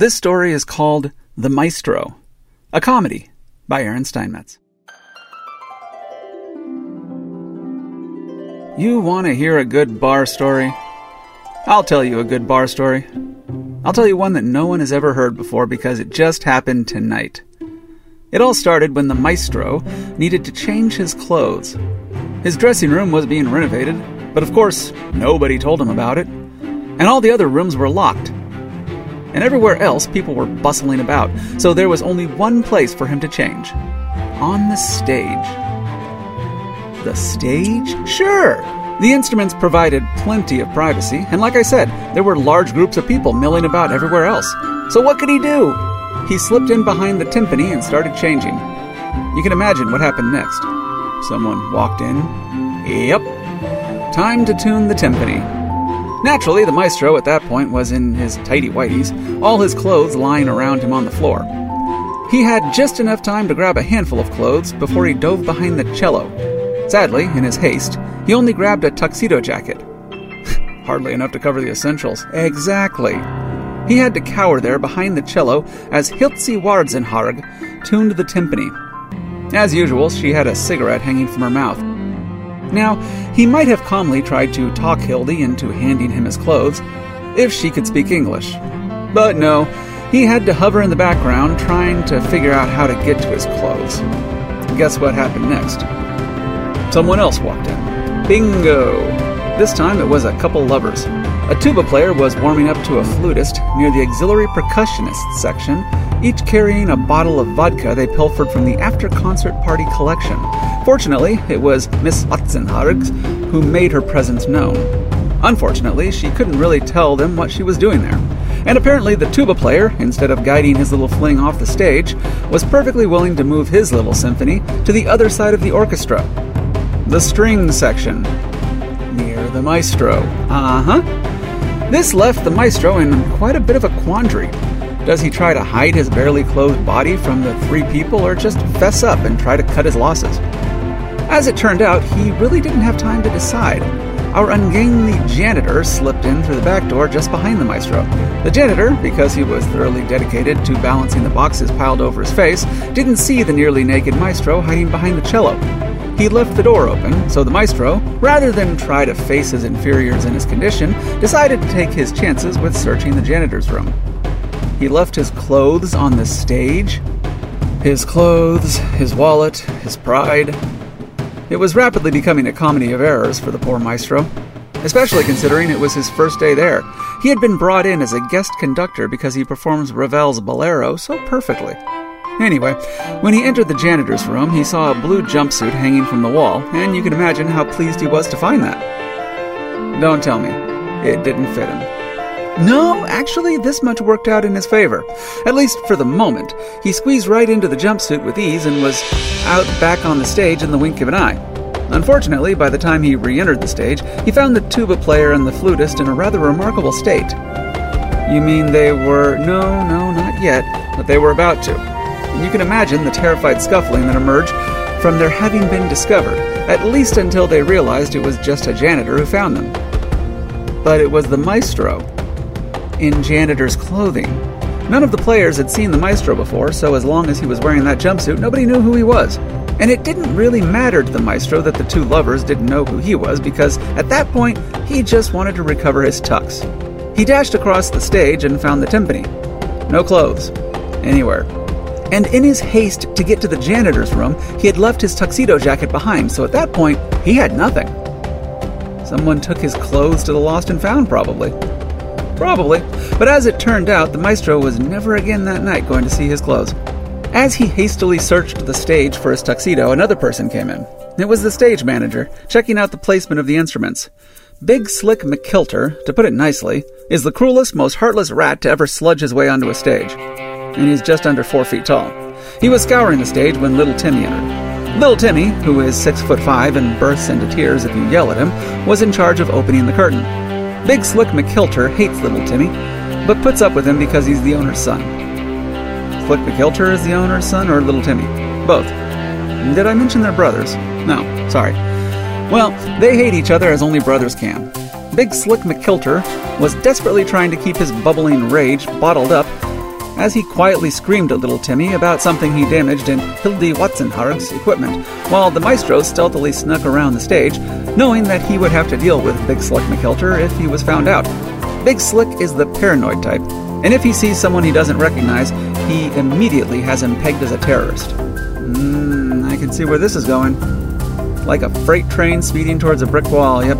This story is called The Maestro, a comedy by Aaron Steinmetz. You want to hear a good bar story? I'll tell you a good bar story. I'll tell you one that no one has ever heard before because it just happened tonight. It all started when the maestro needed to change his clothes. His dressing room was being renovated, but of course, nobody told him about it. And all the other rooms were locked. And everywhere else, people were bustling about, so there was only one place for him to change on the stage. The stage? Sure! The instruments provided plenty of privacy, and like I said, there were large groups of people milling about everywhere else. So what could he do? He slipped in behind the timpani and started changing. You can imagine what happened next. Someone walked in. Yep. Time to tune the timpani. Naturally, the maestro at that point was in his tidy whities, all his clothes lying around him on the floor. He had just enough time to grab a handful of clothes before he dove behind the cello. Sadly, in his haste, he only grabbed a tuxedo jacket. Hardly enough to cover the essentials. Exactly. He had to cower there behind the cello as Hildy Watzenharg tuned the timpani. As usual, she had a cigarette hanging from her mouth. Now, he might have calmly tried to talk Hildy into handing him his clothes, if she could speak English. But no, he had to hover in the background trying to figure out how to get to his clothes. Guess what happened next? Someone else walked in. Bingo! This time it was a couple lovers. A tuba player was warming up to a flutist near the auxiliary percussionist section, each carrying a bottle of vodka they pilfered from the after concert party collection. Fortunately, it was Miss Watzenhargs who made her presence known. Unfortunately, she couldn't really tell them what she was doing there. And apparently, the tuba player, instead of guiding his little fling off the stage, was perfectly willing to move his little symphony to the other side of the orchestra. The string section. Near the maestro. Uh huh. This left the maestro in quite a bit of a quandary. Does he try to hide his barely clothed body from the three people or just fess up and try to cut his losses? As it turned out, he really didn't have time to decide. Our ungainly janitor slipped in through the back door just behind the maestro. The janitor, because he was thoroughly dedicated to balancing the boxes piled over his face, didn't see the nearly naked maestro hiding behind the cello. He left the door open, so the maestro, rather than try to face his inferiors in his condition, decided to take his chances with searching the janitor's room. He left his clothes on the stage. His clothes, his wallet, his pride. It was rapidly becoming a comedy of errors for the poor maestro, especially considering it was his first day there. He had been brought in as a guest conductor because he performs Ravel's Bolero so perfectly. Anyway, when he entered the janitor's room, he saw a blue jumpsuit hanging from the wall, and you can imagine how pleased he was to find that. Don't tell me, it didn't fit him. No, actually, this much worked out in his favor. At least for the moment. He squeezed right into the jumpsuit with ease and was out back on the stage in the wink of an eye. Unfortunately, by the time he re entered the stage, he found the tuba player and the flutist in a rather remarkable state. You mean they were. No, no, not yet, but they were about to. And you can imagine the terrified scuffling that emerged from their having been discovered, at least until they realized it was just a janitor who found them. But it was the maestro in janitor's clothing. None of the players had seen the maestro before, so as long as he was wearing that jumpsuit, nobody knew who he was. And it didn't really matter to the maestro that the two lovers didn't know who he was because at that point, he just wanted to recover his tux. He dashed across the stage and found the timpani. No clothes. Anywhere. And in his haste to get to the janitor's room, he had left his tuxedo jacket behind, so at that point, he had nothing. Someone took his clothes to the lost and found, probably. Probably. But as it turned out, the maestro was never again that night going to see his clothes. As he hastily searched the stage for his tuxedo, another person came in. It was the stage manager, checking out the placement of the instruments. Big Slick McKilter, to put it nicely, is the cruelest, most heartless rat to ever sludge his way onto a stage. And he's just under four feet tall. He was scouring the stage when Little Timmy entered. Little Timmy, who is six foot five and bursts into tears if you yell at him, was in charge of opening the curtain. Big Slick McKilter hates Little Timmy, but puts up with him because he's the owner's son. Slick McKilter is the owner's son or Little Timmy? Both. Did I mention they're brothers? No, sorry. Well, they hate each other as only brothers can. Big Slick McKilter was desperately trying to keep his bubbling rage bottled up as he quietly screamed at little Timmy about something he damaged in Hildy Watzenharg's equipment, while the maestro stealthily snuck around the stage, knowing that he would have to deal with Big Slick McKilter if he was found out. Big Slick is the paranoid type, and if he sees someone he doesn't recognize, he immediately has him pegged as a terrorist. Mmm, I can see where this is going. Like a freight train speeding towards a brick wall, yep.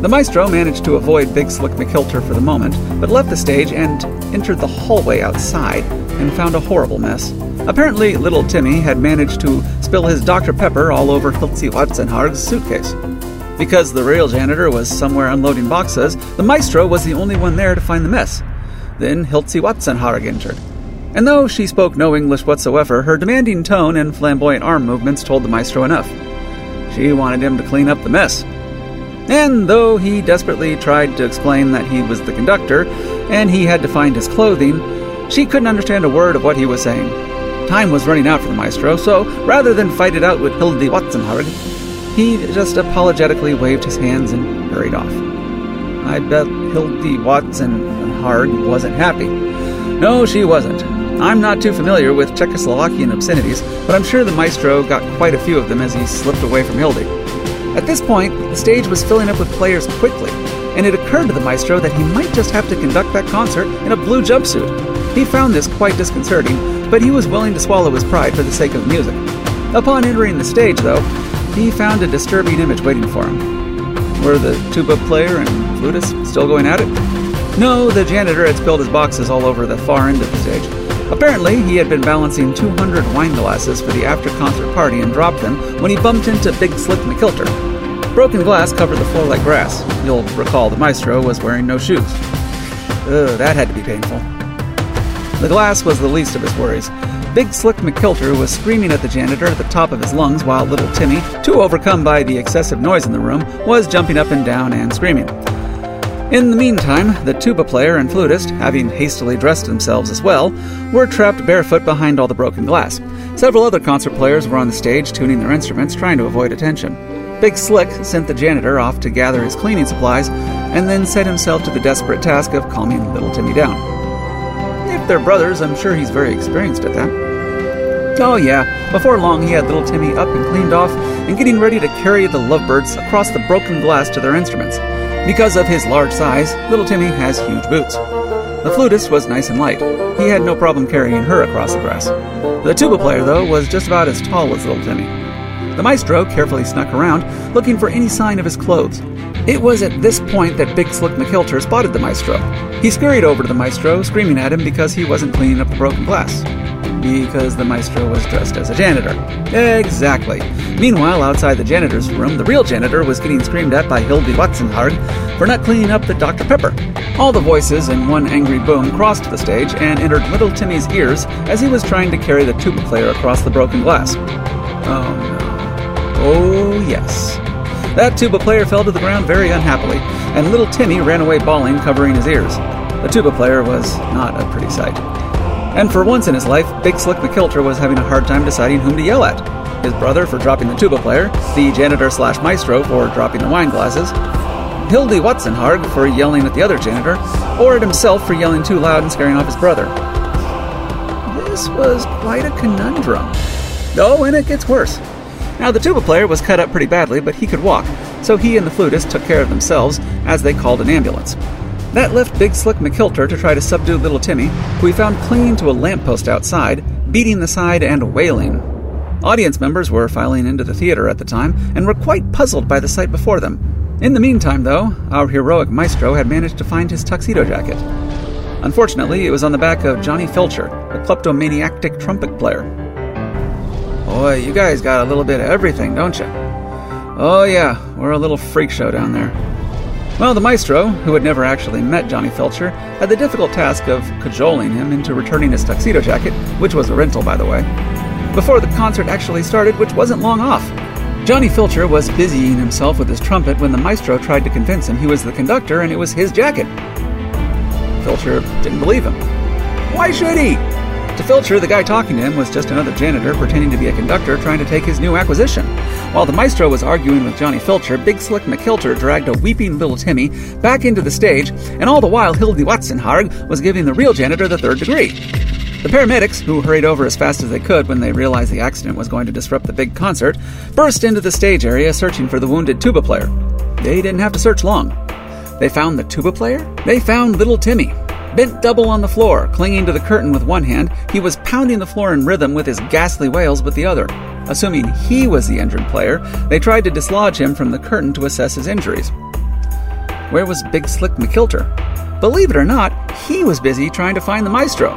The maestro managed to avoid Big Slick McKilter for the moment, but left the stage and entered the hallway outside and found a horrible mess. Apparently, little Timmy had managed to spill his Dr. Pepper all over Hildy Watzenharg's suitcase. Because the real janitor was somewhere unloading boxes, the maestro was the only one there to find the mess. Then Hildy Watzenharg entered. And though she spoke no English whatsoever, her demanding tone and flamboyant arm movements told the maestro enough. She wanted him to clean up the mess. And though he desperately tried to explain that he was the conductor and he had to find his clothing, she couldn't understand a word of what he was saying. Time was running out for the maestro, so rather than fight it out with Hildy Watzenharg, he just apologetically waved his hands and hurried off. I bet Hildy Watzenharg wasn't happy. No, she wasn't. I'm not too familiar with Czechoslovakian obscenities, but I'm sure the maestro got quite a few of them as he slipped away from Hildy. At this point, the stage was filling up with players quickly, and it occurred to the maestro that he might just have to conduct that concert in a blue jumpsuit. He found this quite disconcerting, but he was willing to swallow his pride for the sake of music. Upon entering the stage, though, he found a disturbing image waiting for him. Were the tuba player and flutist still going at it? No, the janitor had spilled his boxes all over the far end of the stage. Apparently, he had been balancing 200 wine glasses for the after concert party and dropped them when he bumped into Big Slick McKilter. Broken glass covered the floor like grass. You'll recall the maestro was wearing no shoes. Ugh, that had to be painful. The glass was the least of his worries. Big Slick McKilter was screaming at the janitor at the top of his lungs while little Timmy, too overcome by the excessive noise in the room, was jumping up and down and screaming. In the meantime, the tuba player and flutist, having hastily dressed themselves as well, were trapped barefoot behind all the broken glass. Several other concert players were on the stage tuning their instruments, trying to avoid attention. Big Slick sent the janitor off to gather his cleaning supplies and then set himself to the desperate task of calming little Timmy down. If they're brothers, I'm sure he's very experienced at that. Oh, yeah, before long he had little Timmy up and cleaned off and getting ready to carry the lovebirds across the broken glass to their instruments. Because of his large size, little Timmy has huge boots. The flutist was nice and light. He had no problem carrying her across the grass. The tuba player, though, was just about as tall as little Timmy. The maestro carefully snuck around, looking for any sign of his clothes. It was at this point that Big Slick McKilter spotted the maestro. He scurried over to the maestro, screaming at him because he wasn't cleaning up the broken glass because the maestro was dressed as a janitor. Exactly. Meanwhile, outside the janitor's room, the real janitor was getting screamed at by Hildy Watzenharg for not cleaning up the Dr. Pepper. All the voices in one angry boom crossed the stage and entered little Timmy's ears as he was trying to carry the tuba player across the broken glass. Oh no. Oh yes. That tuba player fell to the ground very unhappily, and little Timmy ran away bawling, covering his ears. The tuba player was not a pretty sight. And for once in his life, Big Slick McKilter was having a hard time deciding whom to yell at. His brother for dropping the tuba player, the janitor slash maestro for dropping the wine glasses, Hildy Watzenharg for yelling at the other janitor, or at himself for yelling too loud and scaring off his brother. This was quite a conundrum. Oh, and it gets worse. Now, the tuba player was cut up pretty badly, but he could walk, so he and the flutist took care of themselves as they called an ambulance. That left Big Slick McKilter to try to subdue little Timmy, who he found clinging to a lamppost outside, beating the side and wailing. Audience members were filing into the theater at the time and were quite puzzled by the sight before them. In the meantime, though, our heroic maestro had managed to find his tuxedo jacket. Unfortunately, it was on the back of Johnny Filcher, a kleptomaniac trumpet player. Boy, you guys got a little bit of everything, don't you? Oh, yeah, we're a little freak show down there. Well, the maestro, who had never actually met Johnny Filcher, had the difficult task of cajoling him into returning his tuxedo jacket, which was a rental, by the way, before the concert actually started, which wasn't long off. Johnny Filcher was busying himself with his trumpet when the maestro tried to convince him he was the conductor and it was his jacket. Filcher didn't believe him. Why should he? To Filcher, the guy talking to him was just another janitor pretending to be a conductor trying to take his new acquisition. While the maestro was arguing with Johnny Filcher, Big Slick McKilter dragged a weeping little Timmy back into the stage, and all the while Hildy Watzenharg was giving the real janitor the third degree. The paramedics, who hurried over as fast as they could when they realized the accident was going to disrupt the big concert, burst into the stage area searching for the wounded tuba player. They didn't have to search long. They found the tuba player? They found little Timmy. Bent double on the floor, clinging to the curtain with one hand, he was pounding the floor in rhythm with his ghastly wails with the other. Assuming he was the injured player, they tried to dislodge him from the curtain to assess his injuries. Where was Big Slick McKilter? Believe it or not, he was busy trying to find the maestro.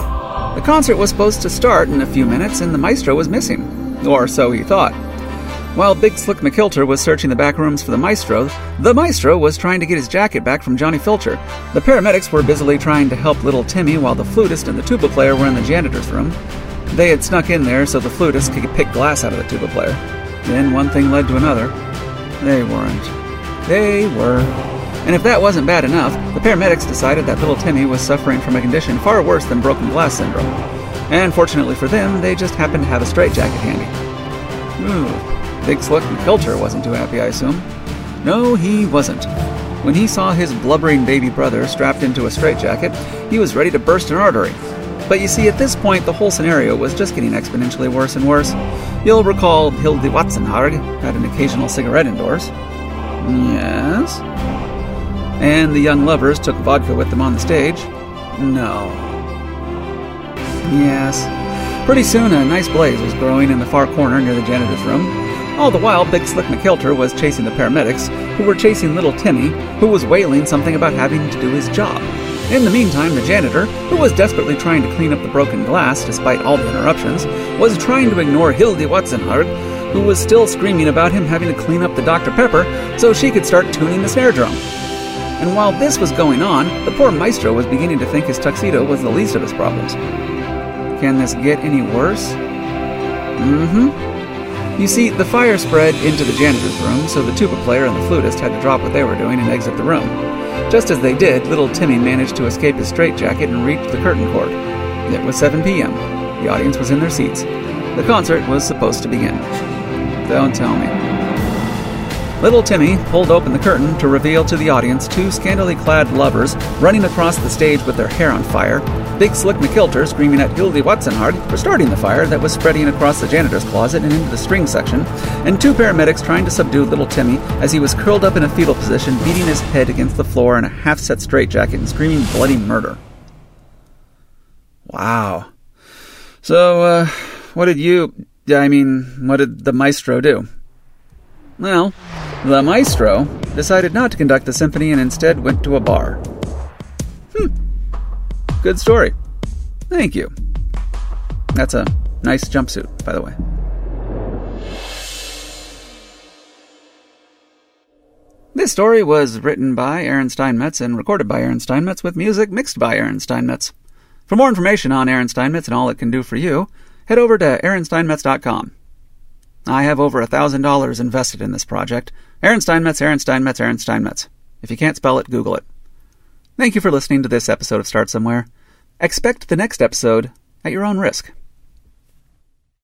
The concert was supposed to start in a few minutes, and the maestro was missing. Or so he thought. While Big Slick McKilter was searching the back rooms for the maestro, the maestro was trying to get his jacket back from Johnny Filcher. The paramedics were busily trying to help little Timmy while the flutist and the tuba player were in the janitor's room. They had snuck in there so the flutist could pick glass out of the tuba player. Then one thing led to another. They weren't. They were. And if that wasn't bad enough, the paramedics decided that little Timmy was suffering from a condition far worse than broken glass syndrome. And fortunately for them, they just happened to have a straitjacket handy. Ooh, Big Slick McKilter wasn't too happy, I assume. No, he wasn't. When he saw his blubbering baby brother strapped into a straitjacket, he was ready to burst an artery. But you see, at this point, the whole scenario was just getting exponentially worse and worse. You'll recall Hildy Watzenharg had an occasional cigarette indoors. Yes? And the young lovers took vodka with them on the stage. No. Yes. Pretty soon, a nice blaze was growing in the far corner near the janitor's room. All the while, Big Slick McKilter was chasing the paramedics, who were chasing little Timmy, who was wailing something about having to do his job. In the meantime, the janitor, who was desperately trying to clean up the broken glass despite all the interruptions, was trying to ignore Hildy Watzenharg, who was still screaming about him having to clean up the Dr. Pepper so she could start tuning the snare drum. And while this was going on, the poor maestro was beginning to think his tuxedo was the least of his problems. Can this get any worse? Mm hmm. You see, the fire spread into the janitor's room, so the tuba player and the flutist had to drop what they were doing and exit the room. Just as they did, little Timmy managed to escape his straitjacket and reach the curtain cord. It was 7 p.m. The audience was in their seats. The concert was supposed to begin. Don't tell me. Little Timmy pulled open the curtain to reveal to the audience two scantily clad lovers running across the stage with their hair on fire, Big Slick McKilter screaming at Hildy Watzenharg for starting the fire that was spreading across the janitor's closet and into the string section, and two paramedics trying to subdue little Timmy as he was curled up in a fetal position, beating his head against the floor in a half set straitjacket and screaming bloody murder. Wow. So, uh, what did you. I mean, what did the maestro do? Well, the maestro decided not to conduct the symphony and instead went to a bar. Hmm. Good story. Thank you. That's a nice jumpsuit, by the way. This story was written by Aaron Steinmetz and recorded by Aaron Steinmetz with music mixed by Aaron Steinmetz. For more information on Aaron Steinmetz and all it can do for you, head over to aaronsteinmetz.com. I have over a $1,000 invested in this project. Aaron Steinmetz, Aaron Steinmetz, Aaron Steinmetz. If you can't spell it, Google it. Thank you for listening to this episode of Start Somewhere. Expect the next episode at your own risk.